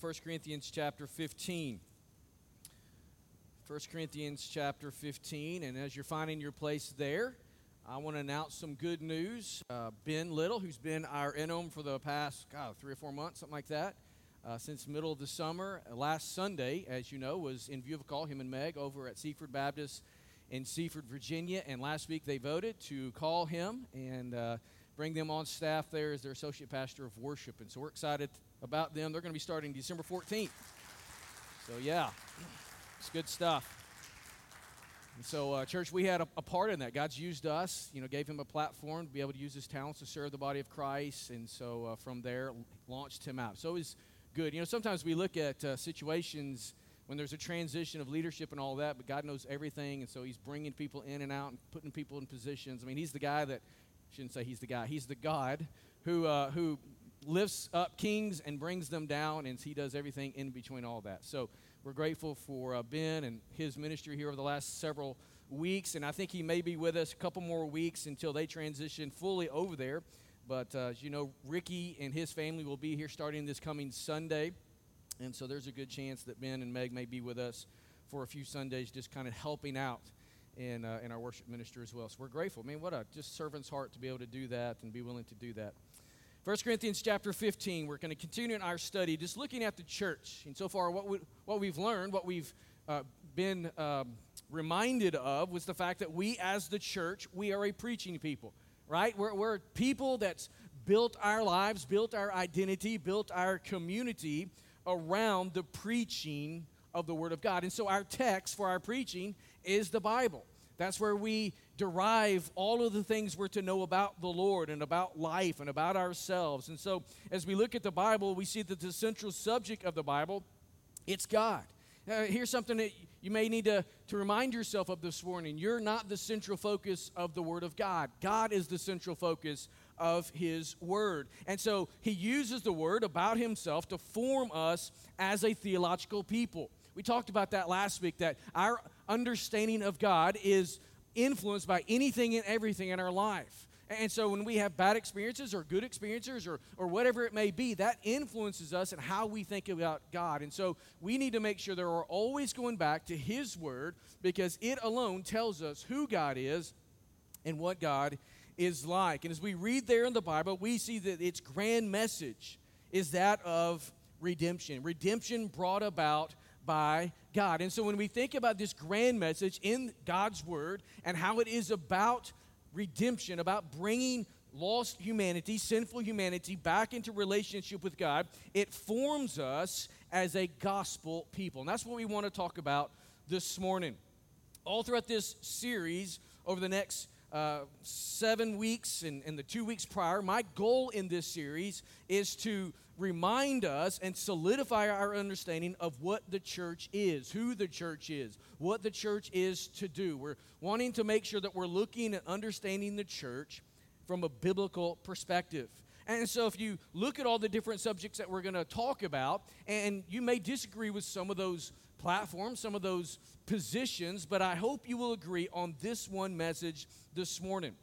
1 Corinthians chapter 15. 1 Corinthians chapter 15, and as you're finding your place there, I want to announce some good news. Uh, ben Little, who's been our interim for the past, God, three or four months, something like that, uh, since middle of the summer. Uh, last Sunday, as you know, was in view of a call, him and Meg over at Seaford Baptist in Seaford, Virginia, and last week they voted to call him and uh, bring them on staff there as their associate pastor of worship. And so we're excited about them. They're going to be starting December 14th. So, yeah, it's good stuff. And so, uh, church, we had a, a, part in that. God's used us, you know, gave him a platform to be able to use his talents to serve the body of Christ. And so, uh, from there, launched him out. So, it was good. You know, sometimes we look at uh, situations when there's a transition of leadership and all that, but God knows everything. And so, he's bringing people in and out and putting people in positions. I mean, he's the guy that, shouldn't say he's the guy, he's the God who, uh, who lifts up kings and brings them down, and he does everything in between all that. So we're grateful for uh, Ben and his ministry here over the last several weeks, and I think he may be with us a couple more weeks until they transition fully over there. But uh, as you know, Ricky and his family will be here starting this coming Sunday, and so there's a good chance that Ben and Meg may be with us for a few Sundays, just kind of helping out in, uh, in our worship ministry as well. So we're grateful. I mean, what a just servant's heart to be able to do that and be willing to do that. 1 Corinthians chapter 15, we're going to continue in our study just looking at the church. And so far, what, we, what we've learned, what we've uh, been um, reminded of was the fact that we, as the church, we are a preaching people, right? We're, we're people that's built our lives, built our identity, built our community around the preaching of the Word of God. And so our text for our preaching is the Bible. That's where we derive all of the things we're to know about the Lord and about life and about ourselves. And so, as we look at the Bible, we see that the central subject of the Bible, it's God. Uh, here's something that you may need to, to remind yourself of this morning. You're not the central focus of the Word of God. God is the central focus of His Word. And so He uses the Word about Himself to form us as a theological people. We talked about that last week, that our understanding of God is influenced by anything and everything in our life. And so when we have bad experiences or good experiences or, or whatever it may be, that influences us and how we think about God. And so we need to make sure that we're always going back to His Word because it alone tells us who God is and what God is like. And as we read there in the Bible, we see that its grand message is that of redemption. Redemption brought about by God. And so when we think about this grand message in God's Word and how it is about redemption, about bringing lost humanity, sinful humanity, back into relationship with God, it forms us as a gospel people. And that's what we want to talk about this morning. All throughout this series, over the next uh, seven weeks and, and the two weeks prior, my goal in this series is to remind us and solidify our understanding of what the church is, who the church is, what the church is to do. We're wanting to make sure that we're looking and understanding the church from a biblical perspective. And so, if you look at all the different subjects that we're going to talk about, and you may disagree with some of those platforms, some of those positions, but I hope you will agree on this one message this morning.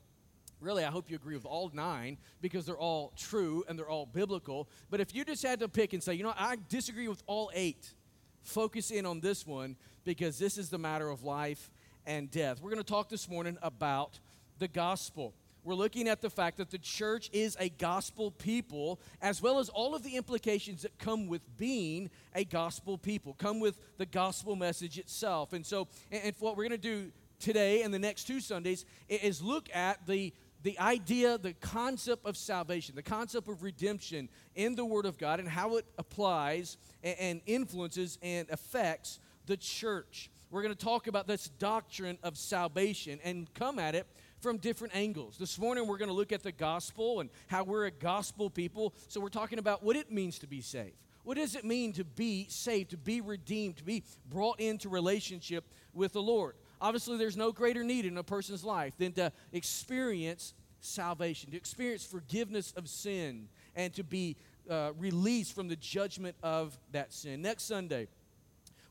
Really, I hope you agree with all nine because they're all true and they're all biblical. But if you just had to pick and say, you know, I disagree with all eight, focus in on this one because this is the matter of life and death. We're going to talk this morning about the gospel. We're looking at the fact that the church is a gospel people, as well as all of the implications that come with being a gospel people, come with the gospel message itself. And so, and what we're going to do today and the next two Sundays is look at the the idea, the concept of salvation, the concept of redemption in the Word of God and how it applies and influences and affects the church. We're going to talk about this doctrine of salvation and come at it from different angles. This morning, we're going to look at the gospel and how we're a gospel people. So, we're talking about what it means to be saved. What does it mean to be saved, to be redeemed, to be brought into relationship with the Lord? Obviously, there's no greater need in a person's life than to experience salvation, to experience forgiveness of sin, and to be uh, released from the judgment of that sin. Next Sunday,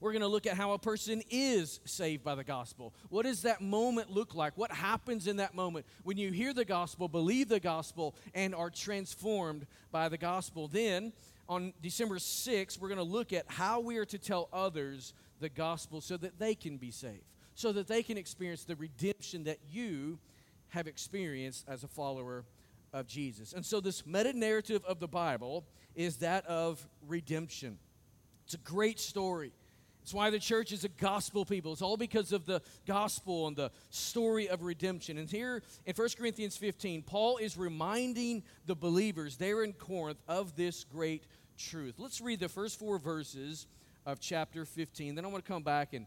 we're going to look at how a person is saved by the gospel. What does that moment look like? What happens in that moment when you hear the gospel, believe the gospel, and are transformed by the gospel? Then, on December 6th, we're going to look at how we are to tell others the gospel so that they can be saved, so that they can experience the redemption that you have experienced as a follower of Jesus. And so, this meta narrative of the Bible is that of redemption. It's a great story. It's why the church is a gospel people. It's all because of the gospel and the story of redemption. And here in 1 Corinthians 15, Paul is reminding the believers there in Corinth of this great truth. Let's read the first four verses of chapter 15. Then I want to come back and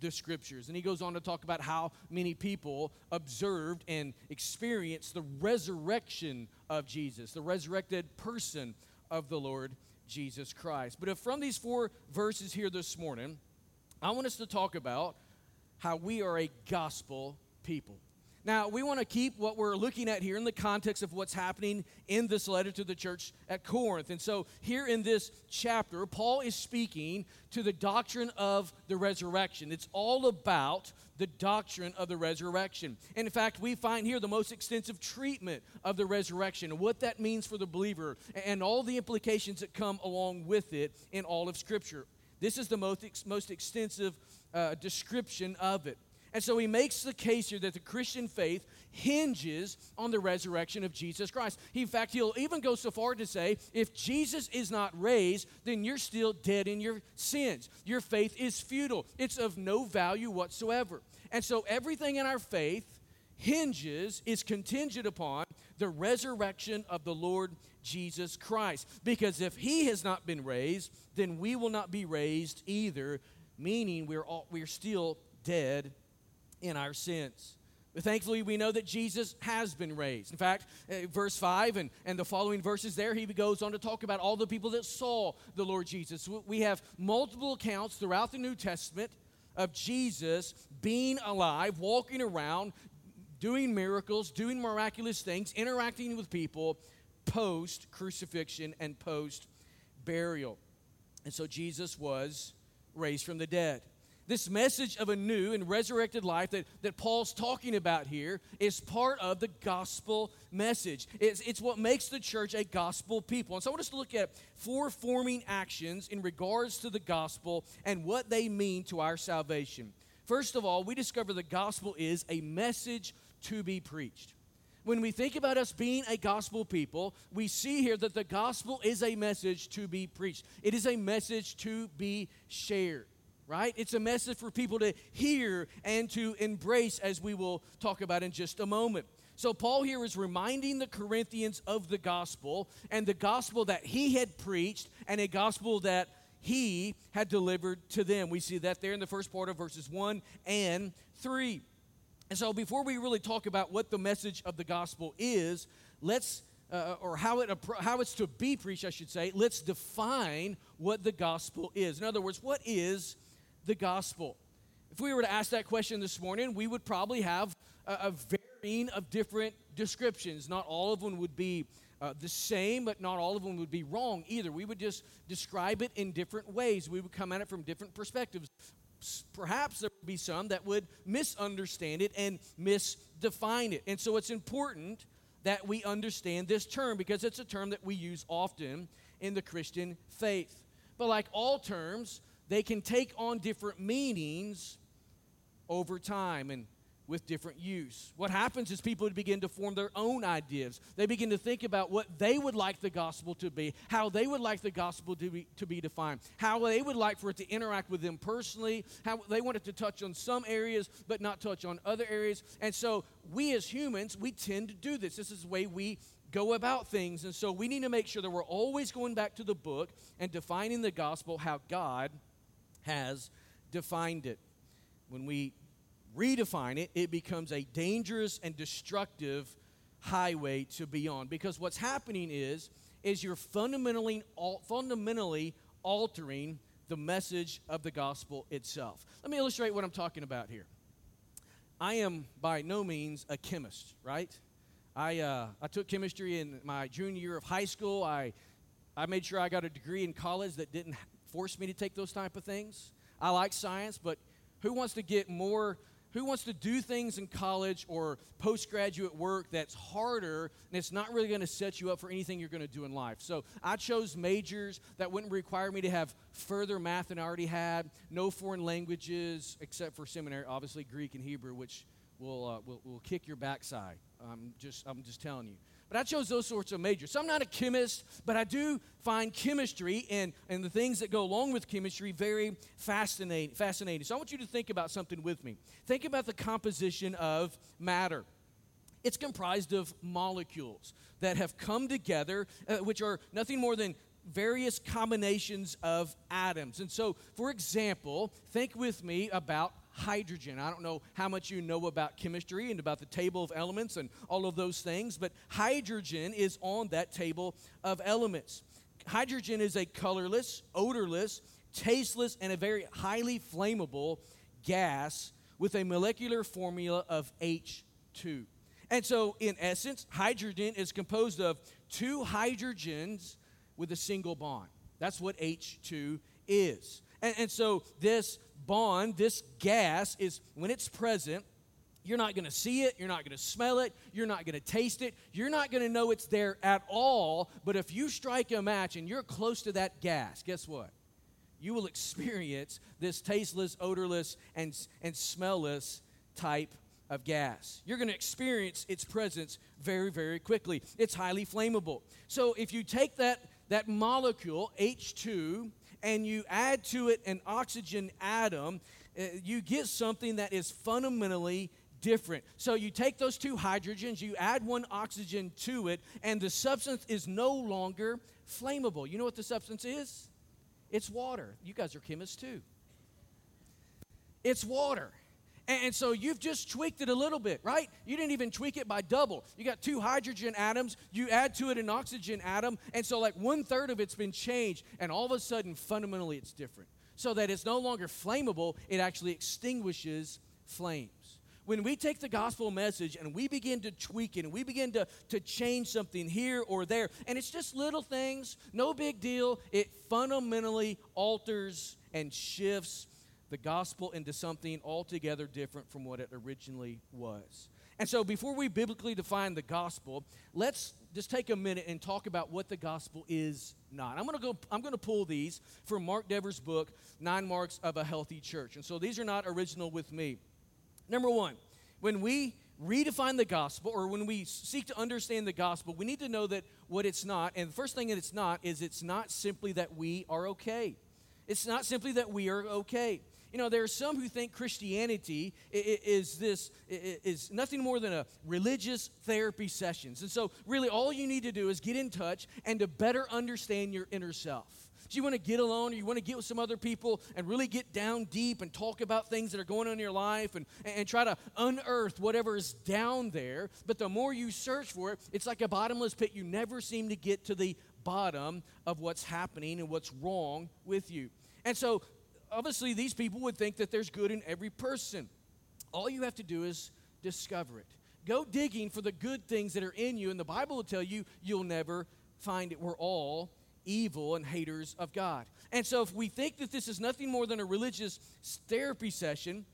the Scriptures. And he goes on to talk about how many people observed and experienced the resurrection of Jesus, the resurrected person of the Lord Jesus Christ. But if from these four verses here this morning, I want us to talk about how we are a gospel people. Now, we want to keep what we're looking at here in the context of what's happening in this letter to the church at Corinth. And so, here in this chapter, Paul is speaking to the doctrine of the resurrection. It's all about the doctrine of the resurrection. And in fact, we find here the most extensive treatment of the resurrection, and what that means for the believer, and all the implications that come along with it in all of Scripture. This is the most, most extensive uh, description of it. And so he makes the case here that the Christian faith hinges on the resurrection of Jesus Christ. He, in fact, he'll even go so far to say if Jesus is not raised, then you're still dead in your sins. Your faith is futile, it's of no value whatsoever. And so everything in our faith hinges, is contingent upon the resurrection of the Lord Jesus Christ. Because if he has not been raised, then we will not be raised either, meaning we're, all, we're still dead in our sins. Thankfully, we know that Jesus has been raised. In fact, uh, verse 5 and, and the following verses there, he goes on to talk about all the people that saw the Lord Jesus. We have multiple accounts throughout the New Testament of Jesus being alive, walking around, doing miracles, doing miraculous things, interacting with people post crucifixion and post burial. And so Jesus was raised from the dead. This message of a new and resurrected life that, that Paul's talking about here is part of the gospel message. It's, it's what makes the church a gospel people. And so I want us to look at four forming actions in regards to the gospel and what they mean to our salvation. First of all, we discover the gospel is a message to be preached. When we think about us being a gospel people, we see here that the gospel is a message to be preached. It is a message to be shared right? It's a message for people to hear and to embrace, as we will talk about in just a moment. So, Paul here is reminding the Corinthians of the gospel and the gospel that he had preached and a gospel that he had delivered to them. We see that there in the first part of verses 1 and 3. And so, before we really talk about what the message of the gospel is, let's uh, or how, it, how it's to be preached, I should say, let's define what the gospel is. In other words, what is the gospel? If we were to ask that question this morning, we would probably have a, a varying of different descriptions. Not all of them would be uh, the same, but not all of them would be wrong either. We would just describe it in different ways. We would come at it from different perspectives. Perhaps there would be some that would misunderstand it and misdefine it. And so it's important that we understand this term because it's a term that we use often in the Christian faith. But like all terms, they can take on different meanings over time and with different use. What happens is people begin to form their own ideas. They begin to think about what they would like the gospel to be, how they would like the gospel to be, to be defined, how they would like for it to interact with them personally, how they want it to touch on some areas but not touch on other areas. And so we as humans, we tend to do this. This is the way we go about things. And so we need to make sure that we're always going back to the book and defining the gospel how God has defined it. When we redefine it, it becomes a dangerous and destructive highway to be on. Because what's happening is, is you're fundamentally, fundamentally altering the message of the gospel itself. Let me illustrate what I'm talking about here. I am by no means a chemist, right? I, uh, I took chemistry in my junior year of high school. I, I made sure I got a degree in college that didn't force me to take those type of things. I like science, but who wants to get more who wants to do things in college or postgraduate work that's harder and it's not really going to set you up for anything you're going to do in life? So I chose majors that wouldn't require me to have further math than I already had, no foreign languages except for seminary, obviously Greek and Hebrew, which will, uh, will, will kick your backside. I'm just, I'm just telling you. But I chose those sorts of majors. So I'm not a chemist, but I do find chemistry and, and the things that go along with chemistry very fascinating, fascinating. So I want you to think about something with me. Think about the composition of matter. It's comprised of molecules that have come together, uh, which are nothing more than various combinations of atoms. And so, for example, think with me about hydrogen. I don't know how much you know about chemistry and about the table of elements and all of those things, but hydrogen is on that table of elements. Hydrogen is a colorless, odorless, tasteless, and a very highly flammable gas with a molecular formula of H2. And so, in essence, hydrogen is composed of two hydrogens with a single bond. That's what H2 is. And, and so, this bond, this gas, is when it's present, you're not going to see it, you're not going to smell it, you're not going to taste it, you're not going to know it's there at all. But if you strike a match and you're close to that gas, guess what? You will experience this tasteless, odorless, and, and smellless type of gas. You're going to experience its presence very, very quickly. It's highly flammable. So if you take that, that molecule, H2, and you add to it an oxygen atom, uh, you get something that is fundamentally different. So you take those two hydrogens, you add one oxygen to it, and the substance is no longer flammable. You know what the substance is? It's water. You guys are chemists too. It's water. And, so you've just tweaked it a little bit, right? You didn't even tweak it by double. You got two hydrogen atoms, you add to it an oxygen atom, and so like one third of it's been changed, and all of a sudden, fundamentally, it's different. So that it's no longer flammable, it actually extinguishes flames. When we take the gospel message and we begin to tweak it and we begin to, to change something here or there, and it's just little things, no big deal, it fundamentally alters and shifts the gospel into something altogether different from what it originally was. And so, before we biblically define the gospel, let's just take a minute and talk about what the gospel is not. I'm going to go. I'm going to pull these from Mark Dever's book, Nine Marks of a Healthy Church. And so, these are not original with me. Number one, when we redefine the gospel or when we seek to understand the gospel, we need to know that what it's not. And the first thing that it's not is it's not simply that we are okay. It's not simply that we are okay. You know, there are some who think Christianity is this is nothing more than a religious therapy sessions. And so really all you need to do is get in touch and to better understand your inner self. Do you want to get alone or you want to get with some other people and really get down deep and talk about things that are going on in your life and, and try to unearth whatever is down there? But the more you search for it, it's like a bottomless pit. You never seem to get to the bottom of what's happening and what's wrong with you. And so obviously, these people would think that there's good in every person. All you have to do is discover it. Go digging for the good things that are in you, and the Bible will tell you you'll never find it. We're all evil and haters of God. And so, if we think that this is nothing more than a religious therapy session,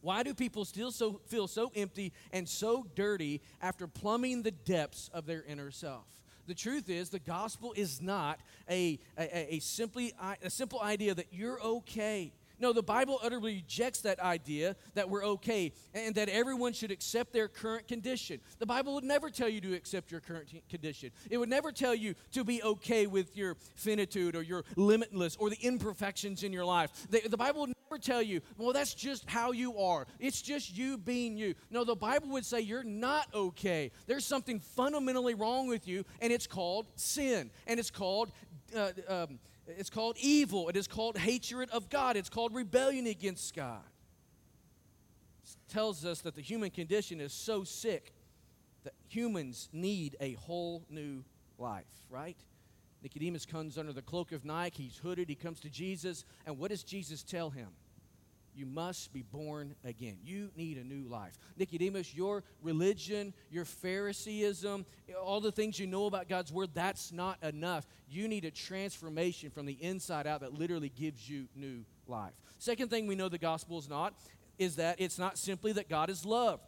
why do people still so, feel so empty and so dirty after plumbing the depths of their inner self? The truth is, the gospel is not a, a, a, simply, a simple idea that you're okay. No, the Bible utterly rejects that idea that we're okay and that everyone should accept their current condition. The Bible would never tell you to accept your current condition. It would never tell you to be okay with your finitude or your limitless or the imperfections in your life. The, the Bible would never tell you, well, that's just how you are. It's just you being you. No, the Bible would say you're not okay. There's something fundamentally wrong with you, and it's called sin, and it's called. Uh, um, it's called evil. It is called hatred of God. It's called rebellion against God. It tells us that the human condition is so sick that humans need a whole new life, right? Nicodemus comes under the cloak of night. He's hooded. He comes to Jesus. And what does Jesus tell him? You must be born again. You need a new life. Nicodemus, your religion, your Phariseeism, all the things you know about God's word, that's not enough. You need a transformation from the inside out that literally gives you new life. Second thing we know the gospel is not is that it's not simply that God is love.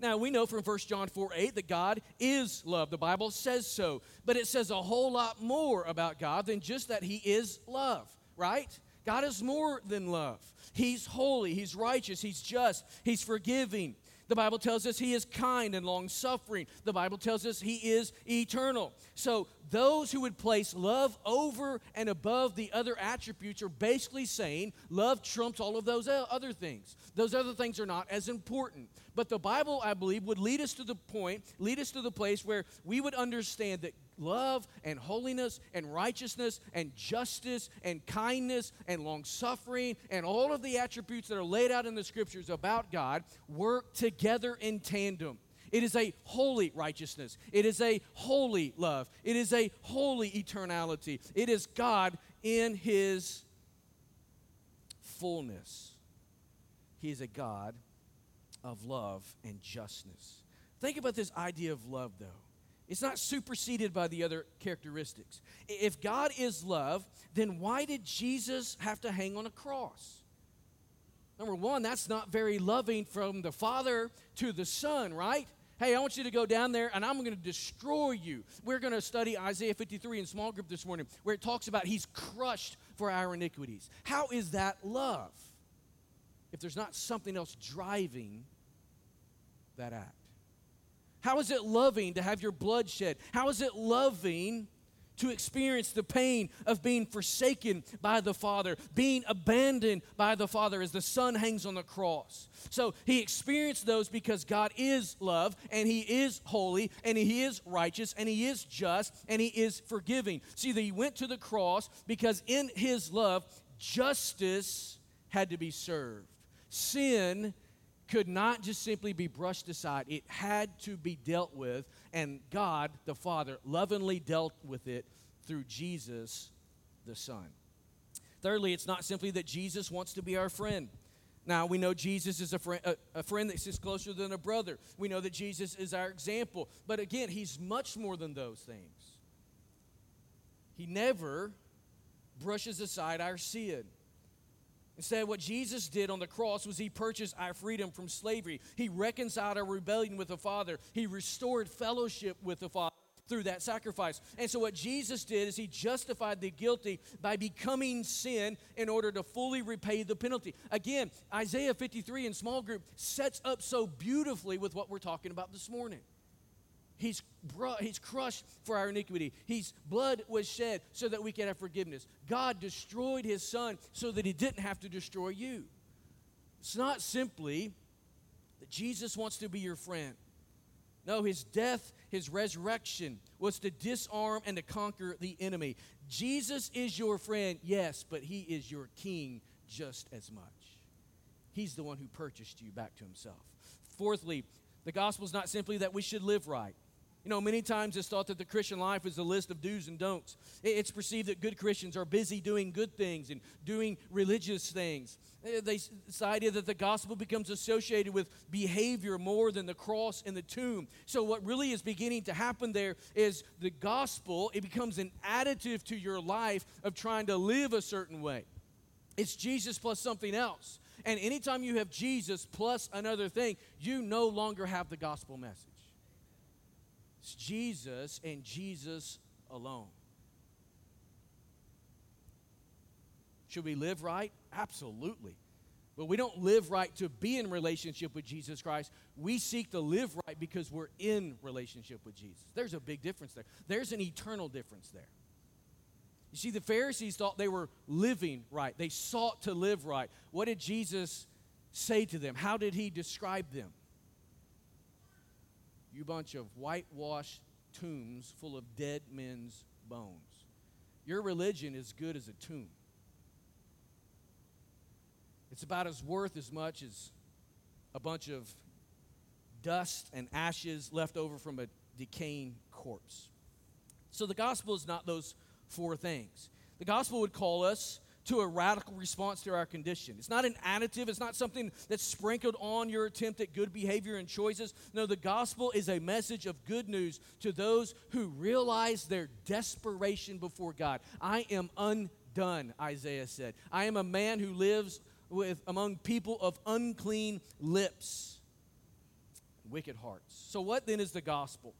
Now, we know from 1 John 4 8 that God is love. The Bible says so. But it says a whole lot more about God than just that He is love, right? God is more than love. He's holy, He's righteous, He's just, He's forgiving. The Bible tells us He is kind and long suffering. The Bible tells us He is eternal. So, those who would place love over and above the other attributes are basically saying love trumps all of those other things. Those other things are not as important. But the Bible, I believe, would lead us to the point, lead us to the place where we would understand that love and holiness and righteousness and justice and kindness and long suffering and all of the attributes that are laid out in the scriptures about God work together in tandem. It is a holy righteousness. It is a holy love. It is a holy eternality. It is God in His fullness. He is a God of love and justness. Think about this idea of love, though. It's not superseded by the other characteristics. If God is love, then why did Jesus have to hang on a cross? Number one, that's not very loving from the Father to the Son, right? Hey, I want you to go down there and I'm going to destroy you. We're going to study Isaiah 53 in small group this morning where it talks about he's crushed for our iniquities. How is that love if there's not something else driving that act? How is it loving to have your blood shed? How is it loving to experience the pain of being forsaken by the Father, being abandoned by the Father as the Son hangs on the cross. So he experienced those because God is love, and he is holy, and he is righteous, and he is just, and he is forgiving. See, that he went to the cross because in his love, justice had to be served. Sin could not just simply be brushed aside, it had to be dealt with, and God, the Father, lovingly dealt with it through Jesus, the Son. Thirdly, it's not simply that Jesus wants to be our friend. Now, we know Jesus is a friend, a, a, friend that sits closer than a brother. We know that Jesus is our example. But again, he's much more than those things. He never brushes aside our sin. Instead, what Jesus did on the cross was he purchased our freedom from slavery. He reconciled our rebellion with the Father. He restored fellowship with the Father through that sacrifice. And so, what Jesus did is he justified the guilty by becoming sin in order to fully repay the penalty. Again, Isaiah 53 in small group sets up so beautifully with what we're talking about this morning. He's, he's crushed for our iniquity. His blood was shed so that we can have forgiveness. God destroyed his son so that he didn't have to destroy you. It's not simply that Jesus wants to be your friend. No, his death, his resurrection was to disarm and to conquer the enemy. Jesus is your friend, yes, but he is your king just as much. He's the one who purchased you back to himself. Fourthly, the gospel is not simply that we should live right. You know, many times it's thought that the Christian life is a list of do's and don'ts. It's perceived that good Christians are busy doing good things and doing religious things. Eh, this idea that the gospel becomes associated with behavior more than the cross and the tomb. So, what really is beginning to happen there is the gospel, it becomes an additive to your life of trying to live a certain way. It's Jesus plus something else. And anytime you have Jesus plus another thing, you no longer have the gospel message. It's Jesus and Jesus alone. Should we live right? Absolutely. But we don't live right to be in relationship with Jesus Christ. We seek to live right because we're in relationship with Jesus. There's a big difference there. There's an eternal difference there. You see, the Pharisees thought they were living right, they sought to live right. What did Jesus say to them? How did he describe them? You bunch of whitewashed tombs full of dead men's bones. Your religion is good as a tomb. It's about as worth as much as a bunch of dust and ashes left over from a decaying corpse. So the gospel is not those four things. The gospel would call us to a radical response to our condition. It's not an additive, it's not something that's sprinkled on your attempt at good behavior and choices. No, the gospel is a message of good news to those who realize their desperation before God. I am undone, Isaiah said. I am a man who lives with among people of unclean lips, wicked hearts. So what then is the gospel?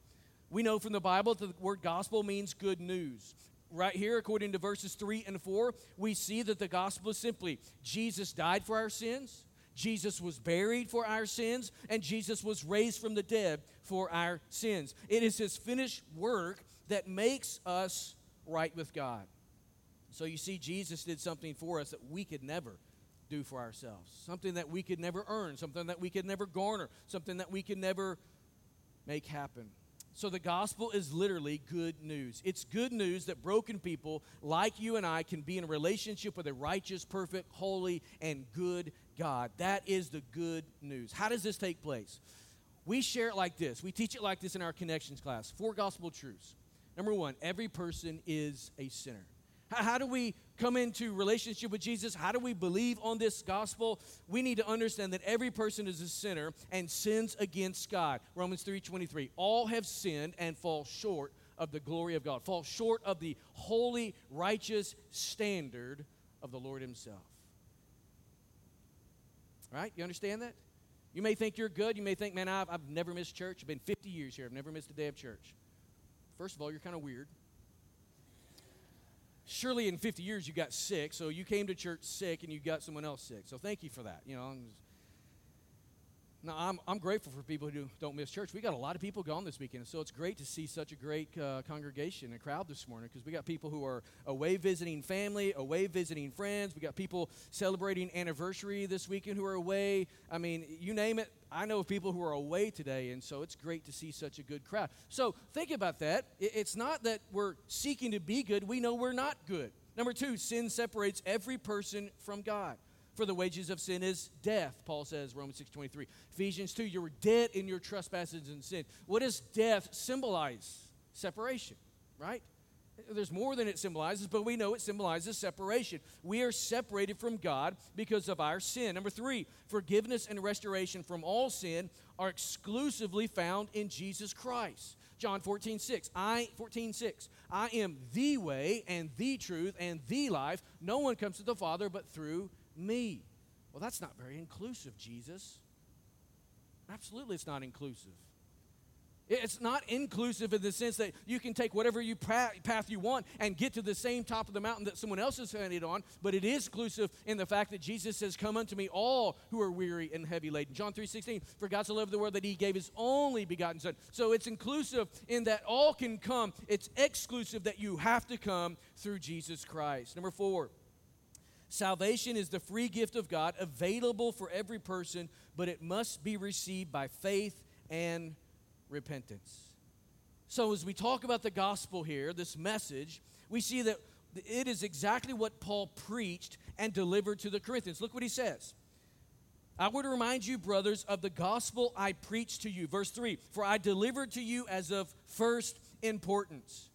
We know from the Bible that the word gospel means good news right here, according to verses 3 and 4, we see that the gospel is simply Jesus died for our sins, Jesus was buried for our sins, and Jesus was raised from the dead for our sins. It is his finished work that makes us right with God. So you see, Jesus did something for us that we could never do for ourselves, something that we could never earn, something that we could never garner, something that we could never make happen. So the gospel is literally good news. It's good news that broken people like you and I can be in a relationship with a righteous, perfect, holy, and good God. That is the good news. How does this take place? We share it like this. We teach it like this in our connections class. Four gospel truths. Number one, every person is a sinner. How, how do we come into relationship with Jesus? How do we believe on this gospel? We need to understand that every person is a sinner and sins against God. Romans 3:23. All have sinned and fall short of the glory of God. Fall short of the holy, righteous standard of the Lord himself. Right? You understand that? You may think you're good. You may think, man, I've, I've never missed church. I've been 50 years here. I've never missed a day of church. First of all, you're kind of weird surely in 50 years you got sick, so you came to church sick and you got someone else sick. So thank you for that. You know, now, I'm, I'm grateful for people who don't miss church. We got a lot of people gone this weekend, so it's great to see such a great uh, congregation and crowd this morning because we got people who are away visiting family, away visiting friends. We got people celebrating anniversary this weekend who are away. I mean, you name it. I know of people who are away today, and so it's great to see such a good crowd. So think about that. It's not that we're seeking to be good, we know we're not good. Number two, sin separates every person from God. For the wages of sin is death, Paul says, Romans 6.23. Ephesians 2, you were dead in your trespasses and sin. What does death symbolize? Separation, right? There's more than it symbolizes, but we know it symbolizes separation. We are separated from God because of our sin. Number three, forgiveness and restoration from all sin are exclusively found in Jesus Christ. John 14, 6. I 14, 6. I am the way and the truth and the life. No one comes to the Father but through me. Well, that's not very inclusive, Jesus. Absolutely, it's not inclusive. It's not inclusive in the sense that you can take whatever you path you want and get to the same top of the mountain that someone else is headed on, but it is inclusive in the fact that Jesus says, Come unto me, all who are weary and heavy laden. John 3 16, for God so loved the world that he gave his only begotten Son. So it's inclusive in that all can come, it's exclusive that you have to come through Jesus Christ. Number four, Salvation is the free gift of God available for every person, but it must be received by faith and repentance. So, as we talk about the gospel here, this message, we see that it is exactly what Paul preached and delivered to the Corinthians. Look what he says. I would remind you, brothers, of the gospel I preached to you. Verse 3 For I delivered to you as of first importance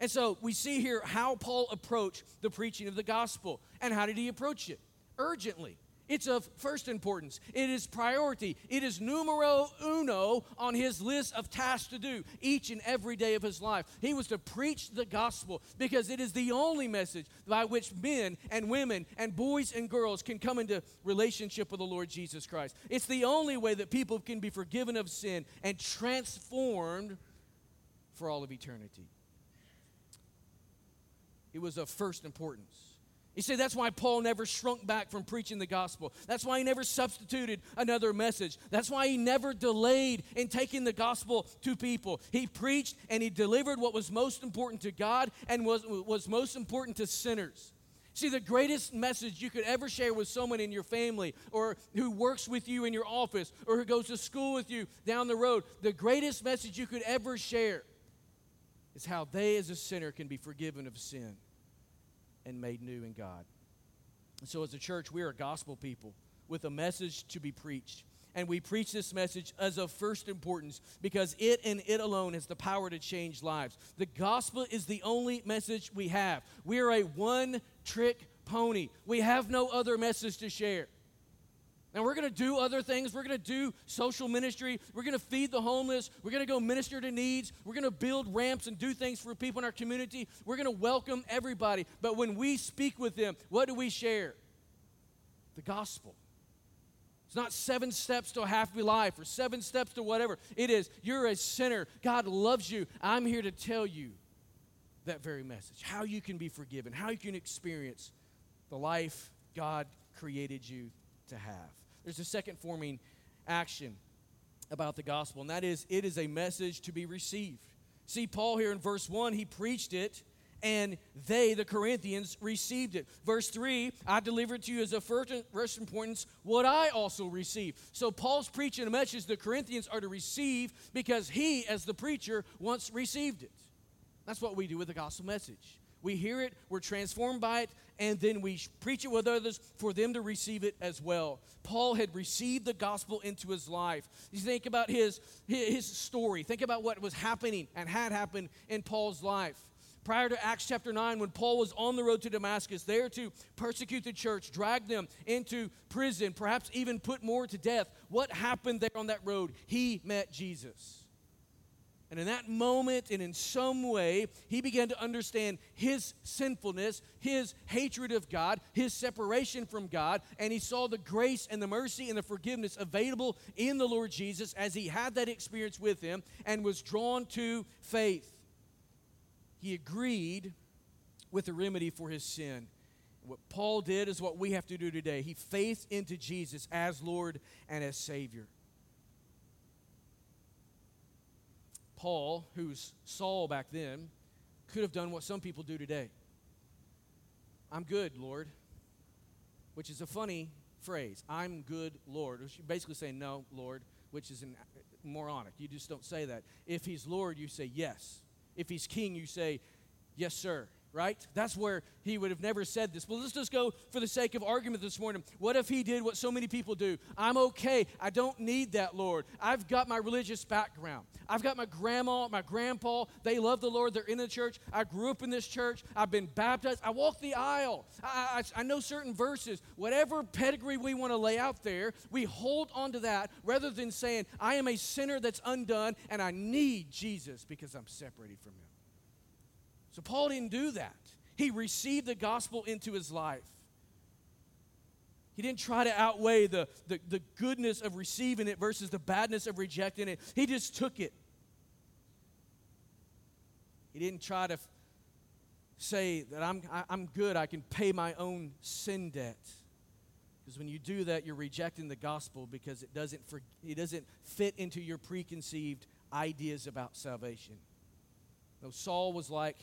and so we see here how Paul approached the preaching of the gospel. And how did he approach it? Urgently. It's of first importance. It is priority. It is numero uno on his list of tasks to do each and every day of his life. He was to preach the gospel because it is the only message by which men and women and boys and girls can come into relationship with the Lord Jesus Christ. It's the only way that people can be forgiven of sin and transformed for all of eternity. It was of first importance. You see, that's why Paul never shrunk back from preaching the gospel. That's why he never substituted another message. That's why he never delayed in taking the gospel to people. He preached and he delivered what was most important to God and was, was most important to sinners. See, the greatest message you could ever share with someone in your family or who works with you in your office or who goes to school with you down the road, the greatest message you could ever share is how they, as a sinner, can be forgiven of sin and made new in God. And so, as a church, we are a gospel people with a message to be preached. And we preach this message as of first importance because it and it alone has the power to change lives. The gospel is the only message we have. We are a one trick pony, we have no other message to share. And we're going to do other things. We're going to do social ministry. We're going to feed the homeless. We're going to go minister to needs. We're going to build ramps and do things for people in our community. We're going to welcome everybody. But when we speak with them, what do we share? The gospel. It's not seven steps to a happy life or seven steps to whatever. It is, you're a sinner. God loves you. I'm here to tell you that very message how you can be forgiven, how you can experience the life God created you to have. There's a second forming action about the gospel, and that is it is a message to be received. See, Paul here in verse 1, he preached it and they, the Corinthians, received it. Verse 3 I delivered to you as a first, importance what I also received. So Paul's preaching a message the Corinthians are to receive because he, as the preacher, once received it. That's what we do with the gospel message. We hear it, we're transformed by it, and then we preach it with others for them to receive it as well. Paul had received the gospel into his life. You think about his, his story, think about what was happening and had happened in Paul's life prior to Acts chapter 9, when Paul was on the road to Damascus, there to persecute the church, drag them into prison, perhaps even put more to death. What happened there on that road? He met Jesus. And in that moment, and in some way, he began to understand his sinfulness, his hatred of God, his separation from God, and he saw the grace and the mercy and the forgiveness available in the Lord Jesus as he had that experience with him and was drawn to faith he agreed with the remedy for his sin. What Paul did is what we have to do today. He faith into Jesus as Lord and as Savior. Paul, who's Saul back then, could have done what some people do today. I'm good, Lord, which is a funny phrase. I'm good, Lord. Which basically saying no, Lord, which is an, uh, moronic. You just don't say that. If he's Lord, you say yes. If he's king, you say, Yes, sir right? That's where he would have never said this. But let's just go for the sake of argument this morning. What if he did what so many people do? I'm okay. I don't need that, Lord. I've got my religious background. I've got my grandma, my grandpa. They love the Lord. They're in the church. I grew up in this church. I've been baptized. I walk the aisle. I, I, I know certain verses. Whatever pedigree we want to lay out there, we hold on to that rather than saying, I am a sinner that's undone and I need Jesus because I'm separated from him. So Paul didn't do that. He received the gospel into his life. He didn't try to outweigh the, the, the goodness of receiving it versus the badness of rejecting it. He just took it. He didn't try to say that I'm, I, am i am good, I can pay my own sin debt. Because when you do that, you're rejecting the gospel because it doesn't, for, it doesn't fit into your preconceived ideas about salvation. No, Saul was like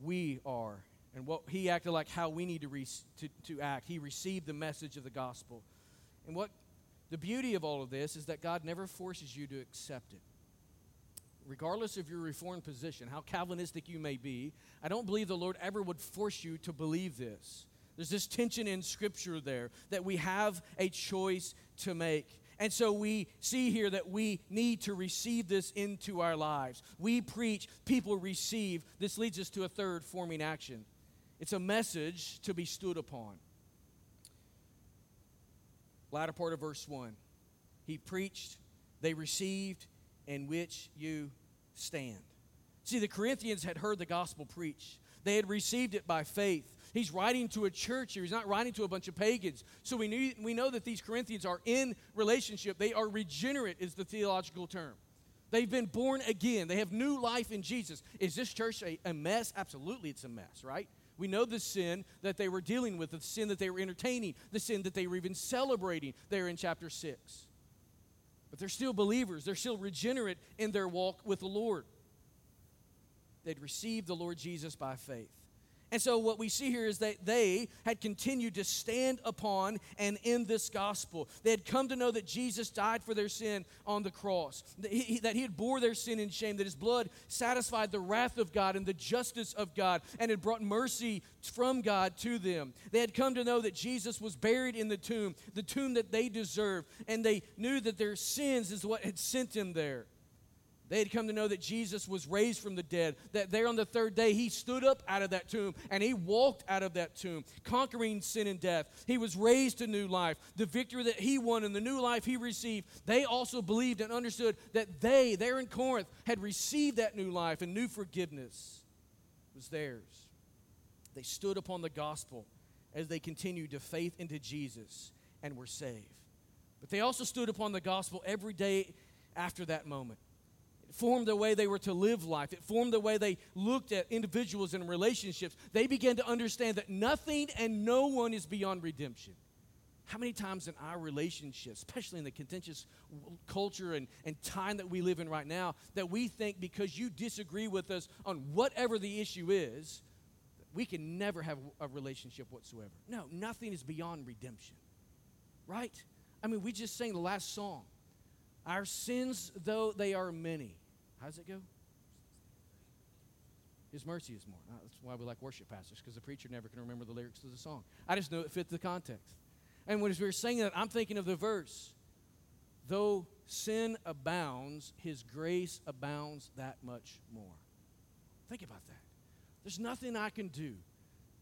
we are and what he acted like how we need to, re- to, to act. He received the message of the gospel. And what the beauty of all of this is that God never forces you to accept it. Regardless of your reformed position, how Calvinistic you may be, I don't believe the Lord ever would force you to believe this. There's this tension in Scripture there that we have a choice to make. And so we see here that we need to receive this into our lives. We preach, people receive. This leads us to a third forming action it's a message to be stood upon. Latter part of verse 1. He preached, they received, in which you stand. See, the Corinthians had heard the gospel preached, they had received it by faith. He's writing to a church here. He's not writing to a bunch of pagans. So we, knew, we know that these Corinthians are in relationship. They are regenerate, is the theological term. They've been born again. They have new life in Jesus. Is this church a, a mess? Absolutely, it's a mess, right? We know the sin that they were dealing with, the sin that they were entertaining, the sin that they were even celebrating there in chapter 6. But they're still believers, they're still regenerate in their walk with the Lord. They'd received the Lord Jesus by faith. And so, what we see here is that they had continued to stand upon and in this gospel. They had come to know that Jesus died for their sin on the cross, that he, that he had bore their sin and shame, that his blood satisfied the wrath of God and the justice of God, and had brought mercy from God to them. They had come to know that Jesus was buried in the tomb, the tomb that they deserved, and they knew that their sins is what had sent him there. They had come to know that Jesus was raised from the dead, that there on the third day he stood up out of that tomb and he walked out of that tomb, conquering sin and death. He was raised to new life. The victory that he won and the new life he received, they also believed and understood that they, there in Corinth, had received that new life and new forgiveness was theirs. They stood upon the gospel as they continued to faith into Jesus and were saved. But they also stood upon the gospel every day after that moment. Formed the way they were to live life. It formed the way they looked at individuals and relationships. They began to understand that nothing and no one is beyond redemption. How many times in our relationships, especially in the contentious culture and, and time that we live in right now, that we think because you disagree with us on whatever the issue is, we can never have a relationship whatsoever. No, nothing is beyond redemption. Right? I mean, we just sang the last song. Our sins, though they are many, how does it go? His mercy is more. That's why we like worship pastors, because the preacher never can remember the lyrics to the song. I just know it fits the context. And when we were singing that, I'm thinking of the verse Though sin abounds, his grace abounds that much more. Think about that. There's nothing I can do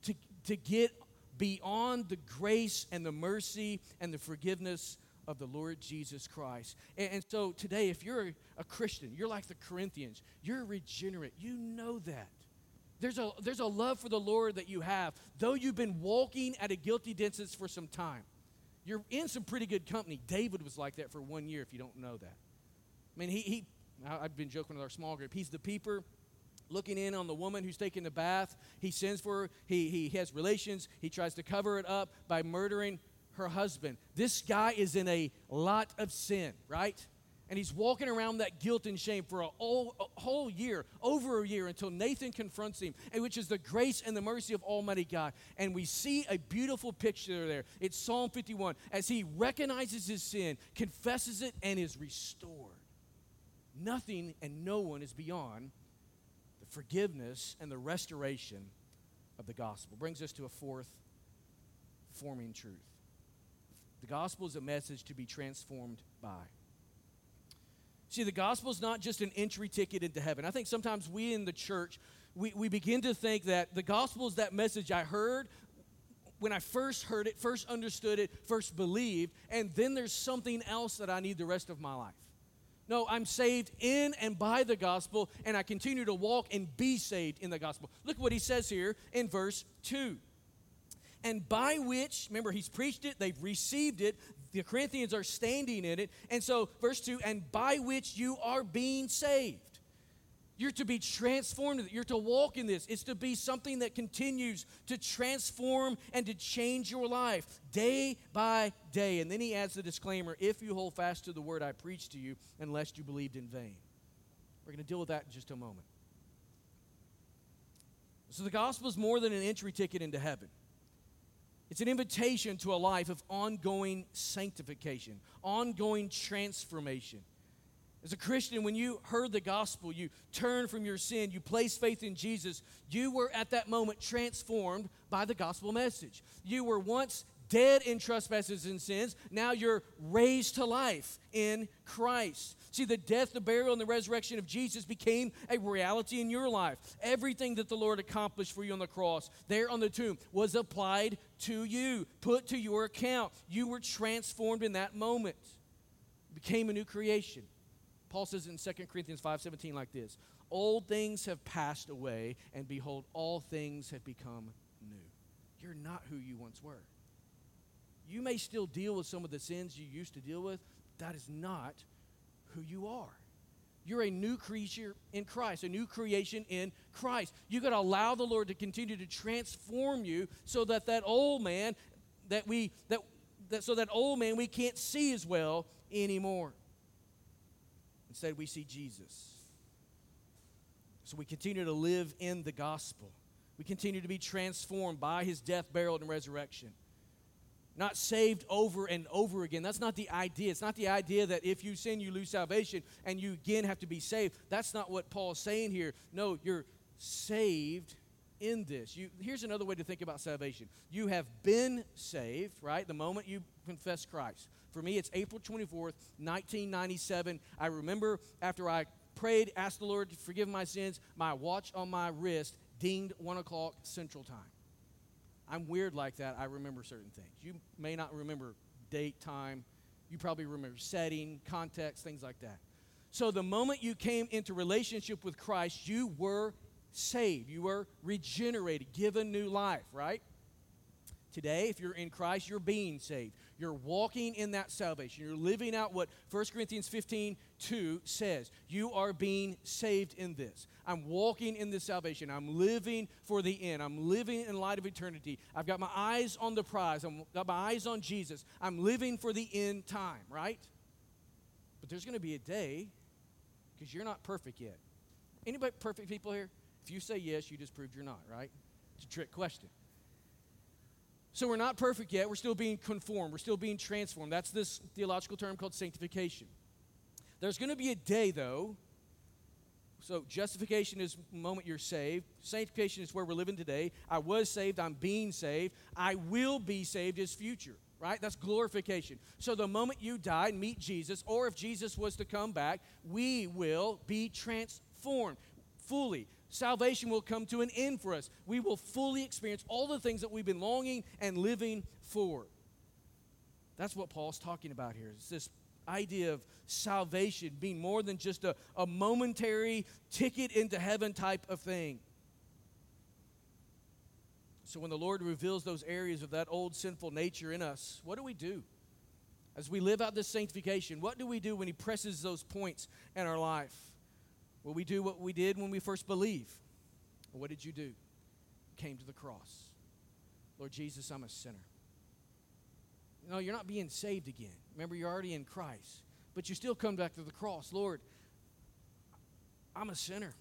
to, to get beyond the grace and the mercy and the forgiveness of the Lord Jesus Christ. And, and so today, if you're a, a Christian, you're like the Corinthians, you're regenerate, you know that. There's a, there's a love for the Lord that you have, though you've been walking at a guilty distance for some time. You're in some pretty good company. David was like that for one year, if you don't know that. I mean, he, he I've been joking with our small group. He's the peeper looking in on the woman who's taking the bath. He sends for her. He, he has relations. He tries to cover it up by murdering her husband. This guy is in a lot of sin, right? And he's walking around that guilt and shame for a whole, a whole, year, over a year, until Nathan confronts him, and which is the grace and the mercy of Almighty God. And we see a beautiful picture there. It's Psalm 51 as he recognizes his sin, confesses it, and is restored. Nothing and no one is beyond the forgiveness and the restoration of the gospel. Brings us to a fourth forming truth. The gospel is a message to be transformed by. See, the gospel is not just an entry ticket into heaven. I think sometimes we in the church, we, we begin to think that the gospel is that message I heard when I first heard it, first understood it, first believed, and then there's something else that I need the rest of my life. No, I'm saved in and by the gospel, and I continue to walk and be saved in the gospel. Look what he says here in verse 2 and by which, remember, he's preached it, they've received it, the Corinthians are standing in it. And so, verse 2 and by which you are being saved. You're to be transformed. You're to walk in this. It's to be something that continues to transform and to change your life day by day. And then he adds the disclaimer if you hold fast to the word I preached to you, unless you believed in vain. We're going to deal with that in just a moment. So, the gospel is more than an entry ticket into heaven. It's an invitation to a life of ongoing sanctification, ongoing transformation. As a Christian, when you heard the gospel, you turned from your sin, you placed faith in Jesus, you were at that moment transformed by the gospel message. You were once dead in trespasses and sins, now you're raised to life in Christ. See, the death, the burial, and the resurrection of Jesus became a reality in your life. Everything that the Lord accomplished for you on the cross, there on the tomb, was applied to you, put to your account. You were transformed in that moment, became a new creation. Paul says in 2 Corinthians 5:17 like this: Old things have passed away, and behold, all things have become new. You're not who you once were. You may still deal with some of the sins you used to deal with. That is not who you are. You're a new creature in Christ, a new creation in Christ. You got to allow the Lord to continue to transform you so that that old man that we that, that so that old man we can't see as well anymore. Instead, we see Jesus. So we continue to live in the gospel. We continue to be transformed by his death, burial, and resurrection. Not saved over and over again. That's not the idea. It's not the idea that if you sin, you lose salvation and you again have to be saved. That's not what Paul's saying here. No, you're saved in this. You, here's another way to think about salvation. You have been saved, right? The moment you confess Christ. For me, it's April 24th, 1997. I remember after I prayed, asked the Lord to forgive my sins, my watch on my wrist dinged 1 o'clock Central Time. I'm weird like that. I remember certain things. You may not remember date, time. You probably remember setting, context, things like that. So the moment you came into relationship with Christ, you were saved. You were regenerated, given new life, right? Today, if you're in Christ, you're being saved. You're walking in that salvation. You're living out what 1 Corinthians 15 2 says. You are being saved in this. I'm walking in this salvation. I'm living for the end. I'm living in light of eternity. I've got my eyes on the prize. I've got my eyes on Jesus. I'm living for the end time, right? But there's going to be a day because you're not perfect yet. Anybody perfect people here? If you say yes, you just proved you're not, right? It's a trick question. So we're not perfect yet. We're still being conformed. We're still being transformed. That's this theological term called sanctification. There's going to be a day, though. So justification is the moment you're saved. Sanctification is where we're living today. I was saved. I'm being saved. I will be saved is future, right? That's glorification. So the moment you die and meet Jesus, or if Jesus was to come back, we will be transformed fully salvation will come to an end for us. We will fully experience all the things that we've been longing and living for. That's what Paul's talking about here. It's this idea of salvation being more than just a, a momentary ticket into heaven type of thing. So when the Lord reveals those areas of that old sinful nature in us, what do we do? As we live out this sanctification, what do we do when He presses those points in our life? Will we do what we did when we first believe? what did you do? Came to the cross. Lord Jesus, I'm a sinner. No, you're not being saved again. Remember, you're already in Christ. But you still come back to the cross. Lord, I'm a sinner.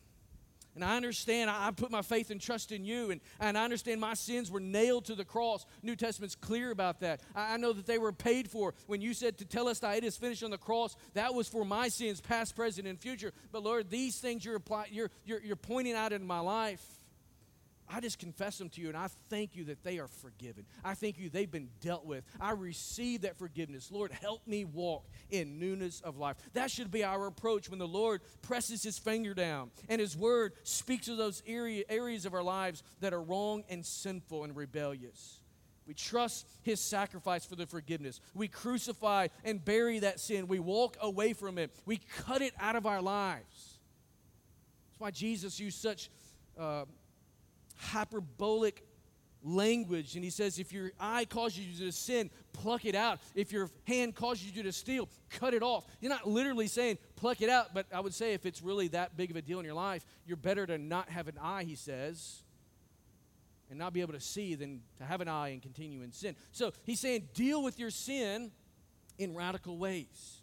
And I understand, I, put my faith and trust in you, and, and I understand my sins were nailed to the cross. New Testament's clear about that. I, I know that they were paid for. When you said to tell us that it is finished on the cross, that was for my sins, past, present, and future. But Lord, these things you're, apply, you're, you're, you're pointing out in my life, I just confess them to you and I thank you that they are forgiven. I thank you they've been dealt with. I receive that forgiveness. Lord, help me walk in newness of life. That should be our approach when the Lord presses his finger down and his word speaks to those areas of our lives that are wrong and sinful and rebellious. We trust his sacrifice for the forgiveness. We crucify and bury that sin. We walk away from it. We cut it out of our lives. That's why Jesus used such. Uh, hyperbolic language. And he says, if your eye causes you to sin, pluck it out. If your hand causes you to steal, cut it off. You're not literally saying pluck it out, but I would say if it's really that big of a deal in your life, you're better to not have an eye, he says, and not be able to see than to have an eye and continue in sin. So he's saying deal with your sin in radical ways,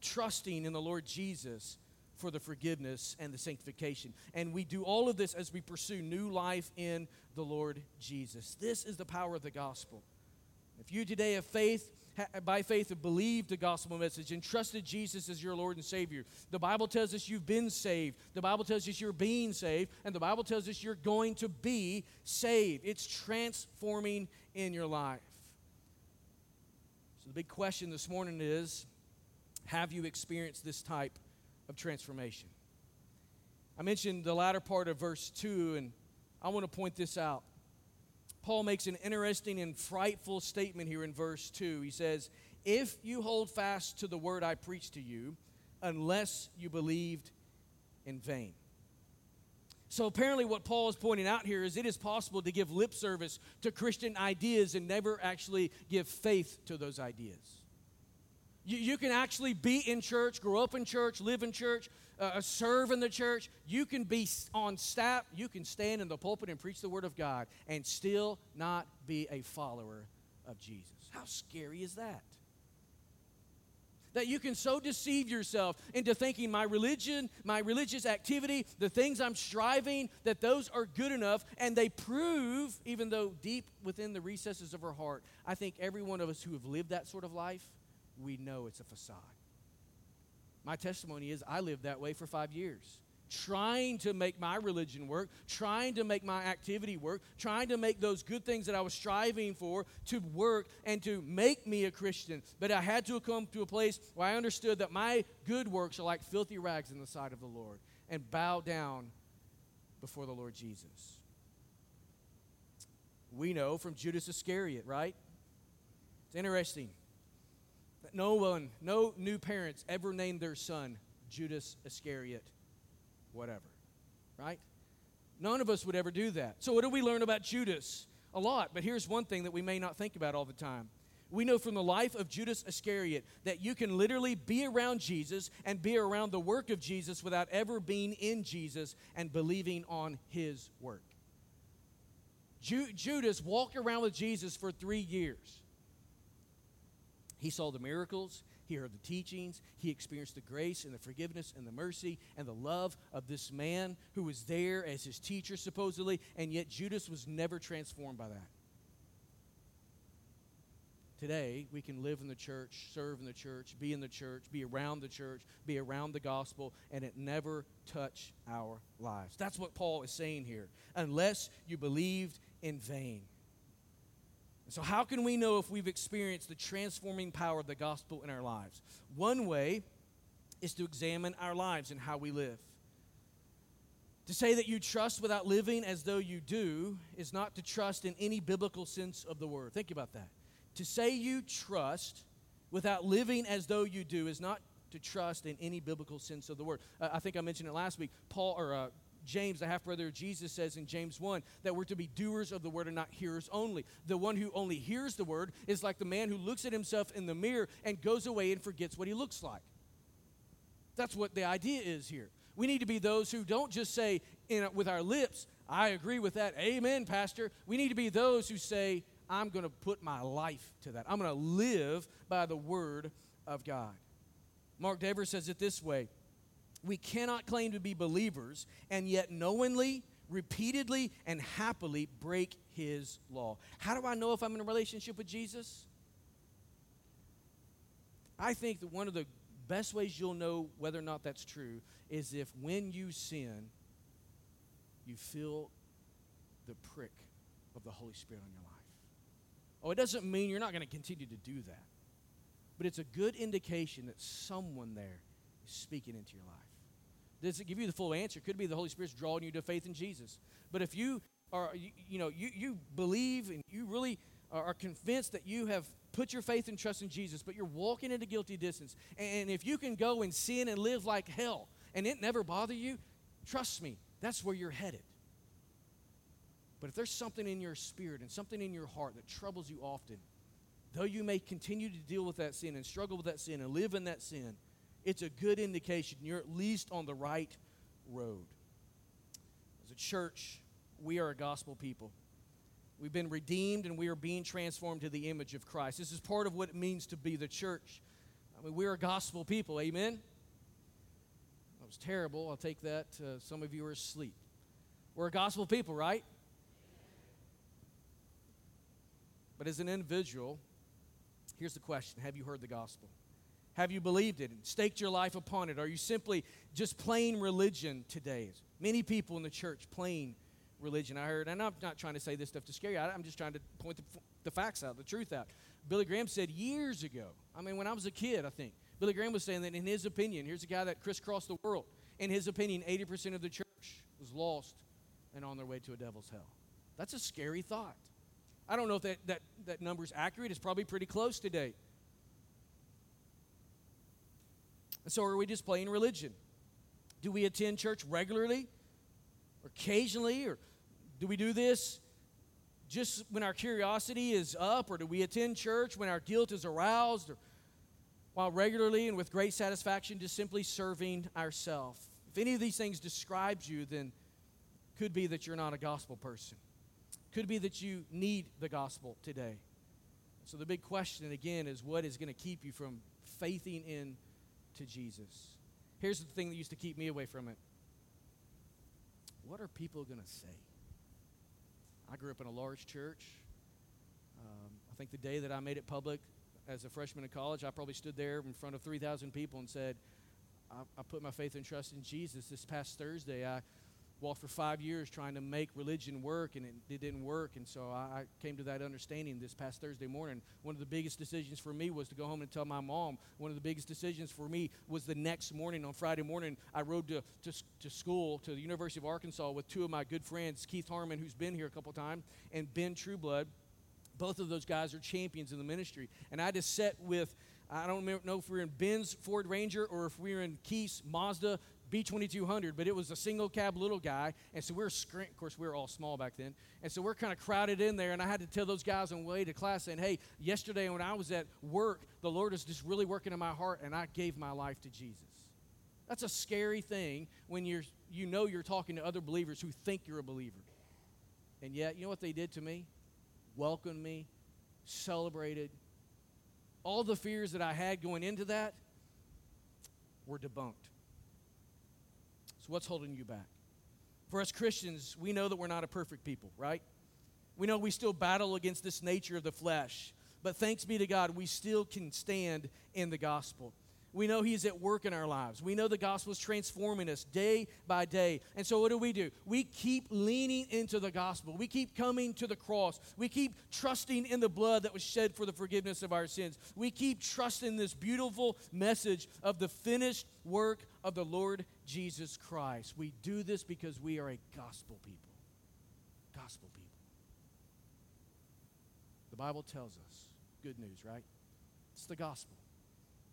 trusting in the Lord Jesus for the forgiveness and the sanctification. And we do all of this as we pursue new life in the Lord Jesus. This is the power of the gospel. If you today have faith, by faith have believed the gospel message and trusted Jesus as your Lord and Savior. The Bible tells us you've been saved. The Bible tells us you're being saved. And the Bible tells us you're going to be saved. It's transforming in your life. So the big question this morning is have you experienced this type of transformation. I mentioned the latter part of verse 2, and I want to point this out. Paul makes an interesting and frightful statement here in verse 2. He says, If you hold fast to the word I preached to you, unless you believed in vain. So apparently, what Paul is pointing out here is it is possible to give lip service to Christian ideas and never actually give faith to those ideas. You, you can actually be in church, grow up in church, live in church, uh, uh, serve in the church. You can be on staff. You can stand in the pulpit and preach the Word of God and still not be a follower of Jesus. How scary is that? That you can so deceive yourself into thinking my religion, my religious activity, the things I'm striving, that those are good enough, and they prove, even though deep within the recesses of our heart, I think every one of us who have lived that sort of life, we know it's a facade. My testimony is I lived that way for five years trying to make my religion work, trying to make my activity work, trying to make those good things that I was striving for to work and to make me a Christian. But I had to come to a place where I understood that my good works are like filthy rags in the sight of the Lord and bow down before the Lord Jesus. We know from Judas Iscariot, right? It's interesting no one, no new parents ever named their son Judas Iscariot whatever, right? None of us would ever do that. So, what do we learn about Judas? A lot, but here's one thing that we may not think about all the time. We know from the life of Judas Iscariot that you can literally be around Jesus and be around the work of Jesus without ever being in Jesus and believing on his work. Ju- Judas walked around with Jesus for three years. He saw the miracles, he heard the teachings. He experienced the grace and the forgiveness and the mercy and the love of this man who was there as his teacher, supposedly, and yet Judas was never transformed by that. Today, we can live in the church, serve in the church, be in the church, be around the church, be around the gospel, and it never touch our lives. That's what Paul is saying here. Unless you believed in vain. So, how can we know if we've experienced the transforming power of the gospel in our lives? One way is to examine our lives and how we live. To say that you trust without living as though you do is not to trust in any biblical sense of the word. Think about that. To say you trust without living as though you do is not to trust in any biblical sense of the word. Uh, I think I mentioned it last week. Paul or uh, James, the half brother of Jesus, says in James 1 that we're to be doers of the word and not hearers only. The one who only hears the word is like the man who looks at himself in the mirror and goes away and forgets what he looks like. That's what the idea is here. We need to be those who don't just say in, with our lips, I agree with that. Amen, Pastor. We need to be those who say, I'm going to put my life to that. I'm going to live by the word of God. Mark Dever says it this way we cannot claim to be believers and yet knowingly, repeatedly, and happily break his law. How do I know if I'm in a relationship with Jesus? I think that one of the best ways you'll know whether or not that's true is if when you sin, you feel the prick of the Holy Spirit on your life. Oh, it doesn't mean you're not going to continue to do that, but it's a good indication that someone there is speaking into your life. Does it give you the full answer? Could be the Holy Spirit's drawing you to faith in Jesus. But if you are, you, you know, you, you believe and you really are convinced that you have put your faith and trust in Jesus, but you're walking into guilty distance, and if you can go and sin and live like hell and it never bother you, trust me, that's where you're headed. But if there's something in your spirit and something in your heart that troubles you often, though you may continue to deal with that sin and struggle with that sin and live in that sin, it's a good indication you're at least on the right road. As a church, we are a gospel people. We've been redeemed and we are being transformed to the image of Christ. This is part of what it means to be the church. I mean, we're a gospel people. Amen? That was terrible. I'll take that. Uh, some of you are asleep. We're a gospel people, right? But as an individual, here's the question Have you heard the gospel? Have you believed it and staked your life upon it? Are you simply just plain religion today? Many people in the church plain religion. I heard, and I'm not trying to say this stuff to scare you. I'm just trying to point the, the facts out, the truth out. Billy Graham said years ago, I mean, when I was a kid, I think, Billy Graham was saying that in his opinion, here's a guy that crisscrossed the world. In his opinion, 80% of the church was lost and on their way to a devil's hell. That's a scary thought. I don't know if that, that, that number is accurate. It's probably pretty close today. So are we just playing religion? Do we attend church regularly or occasionally or do we do this just when our curiosity is up or do we attend church when our guilt is aroused or while regularly and with great satisfaction just simply serving ourselves? If any of these things describes you then could be that you're not a gospel person. Could be that you need the gospel today. So the big question again is what is going to keep you from faithing in to Jesus? Here's the thing that used to keep me away from it. What are people going to say? I grew up in a large church. Um, I think the day that I made it public as a freshman in college, I probably stood there in front of 3,000 people and said, I, I put my faith and trust in Jesus. This past Thursday, I walked for five years trying to make religion work, and it, didn't work. And so I, I, came to that understanding this past Thursday morning. One of the biggest decisions for me was to go home and tell my mom. One of the biggest decisions for me was the next morning, on Friday morning, I rode to, to, to school, to the University of Arkansas, with two of my good friends, Keith Harmon, who's been here a couple of times, and Ben Trueblood. Both of those guys are champions in the ministry. And I just sat with I don't know if we are in Ben's Ford Ranger or if we are in Keith's Mazda B2200, but it was a single cab little guy. And so we are of course, we were all small back then. And so we're kind of crowded in there. And I had to tell those guys on the way to class saying, hey, yesterday when I was at work, the Lord is just really working in my heart, and I gave my life to Jesus. That's a scary thing when you're, you know you're talking to other believers who think you're a believer. And yet, you know what they did to me? Welcomed me, celebrated. All the fears that I had going into that were debunked what's holding you back? For us Christians, we know that we're not a perfect people, right? We know we still battle against this nature of the flesh. But thanks be to God, we still can stand in the gospel. We know He's at work in our lives. We know the gospel is transforming us day by day. And so, what do we do? We keep leaning into the gospel. We keep coming to the cross. We keep trusting in the blood that was shed for the forgiveness of our sins. We keep trusting this beautiful message of the finished work of the Lord Jesus Christ. We do this because we are a gospel people. Gospel people. The Bible tells us good news, right? It's the gospel.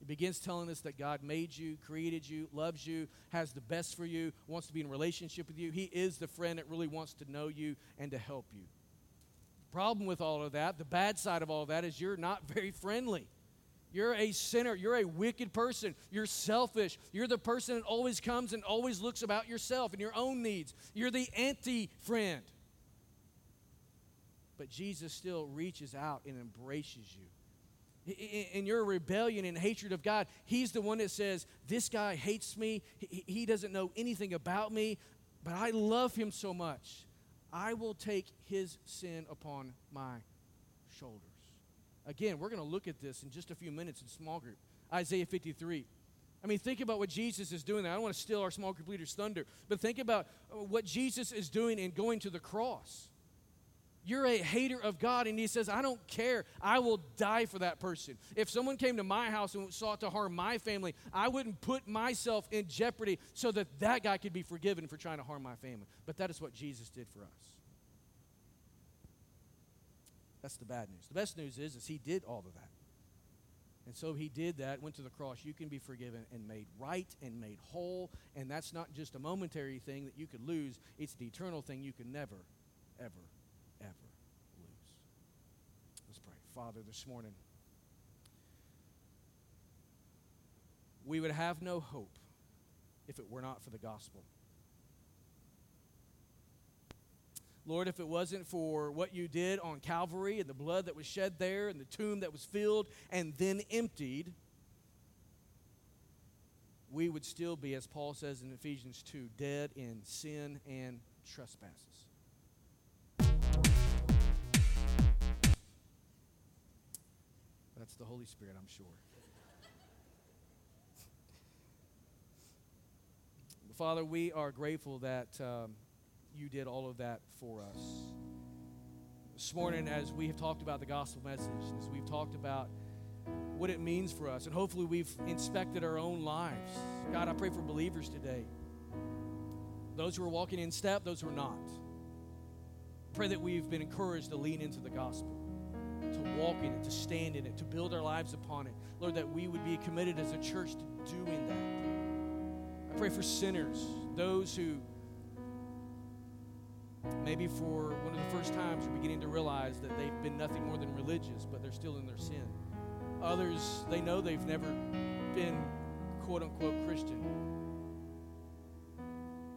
It begins telling us that God made you, created you, loves you, has the best for you, wants to be in relationship with you. He is the friend that really wants to know you and to help you. The problem with all of that, the bad side of all of that, is you're not very friendly. You're a sinner. You're a wicked person. You're selfish. You're the person that always comes and always looks about yourself and your own needs. You're the anti friend. But Jesus still reaches out and embraces you in your rebellion and hatred of God, He's the one that says, This guy hates me. He doesn't know anything about me, but I love him so much. I will take his sin upon my shoulders. Again, we're going to look at this in just a few minutes in small group. Isaiah 53. I mean, think about what Jesus is doing there. I don't want to steal our small group leader's thunder, but think about uh, what Jesus is doing in going to the cross. You're a hater of God, and He says, I don't care. I will die for that person. If someone came to my house and sought to harm my family, I wouldn't put myself in jeopardy so that that guy could be forgiven for trying to harm my family. But that is what Jesus did for us. That's the bad news. The best news is, is He did all of that. And so he did that, went to the cross. You can be forgiven and made right and made whole. And that's not just a momentary thing that you could lose, it's the eternal thing you can never, ever ever lose. Let's pray. Father, this morning, we would have no hope if it were not for the gospel. Lord, if it wasn't for what you did on Calvary and the blood that was shed there and the tomb that was filled and then emptied, we would still be, as Paul says in Ephesians 2, dead in sin and trespasses. That's the Holy Spirit, I'm sure. Father, we are grateful that um, you did all of that for us. This morning, as we have talked about the gospel message, as we've talked about what it means for us, and hopefully we've inspected our own lives. God, I pray for believers today. Those who are walking in step, those who are not. Pray that we've been encouraged to lean into the gospel to walk in it, to stand in it, to build our lives upon it. Lord, that we would be committed as a church to doing that. I pray for sinners, those who maybe for one of the first times are beginning to realize that they've been nothing more than religious, but they're still in their sin. Others, they know they've never been quote unquote Christian,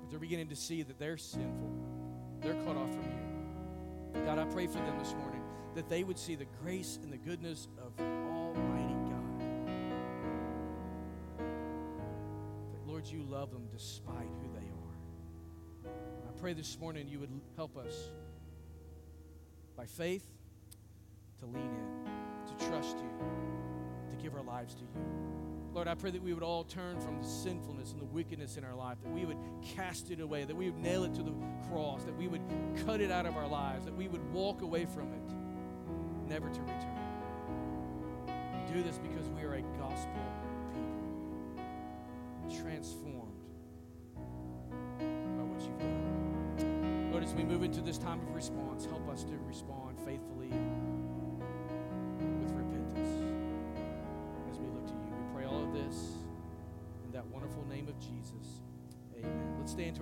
but they're beginning to see that they're sinful. They're cut off from you. God, I pray for them this morning that they would see the grace and the goodness of Almighty God. That, Lord, you love them despite who they are. I pray this morning you would help us by faith to lean in, to trust you, to give our lives to you. Lord, I pray that we would all turn from the sinfulness and the wickedness in our life, that we would cast it away, that we would nail it to the cross, that we would cut it out of our lives, that we would walk away from it, never to return. We do this because we are a gospel people, transformed by what you've done. Lord, as we move into this time of response, help us to respond faithfully with repentance as we look to you. We pray all of this in that wonderful name of Jesus. Amen. Let's stay into our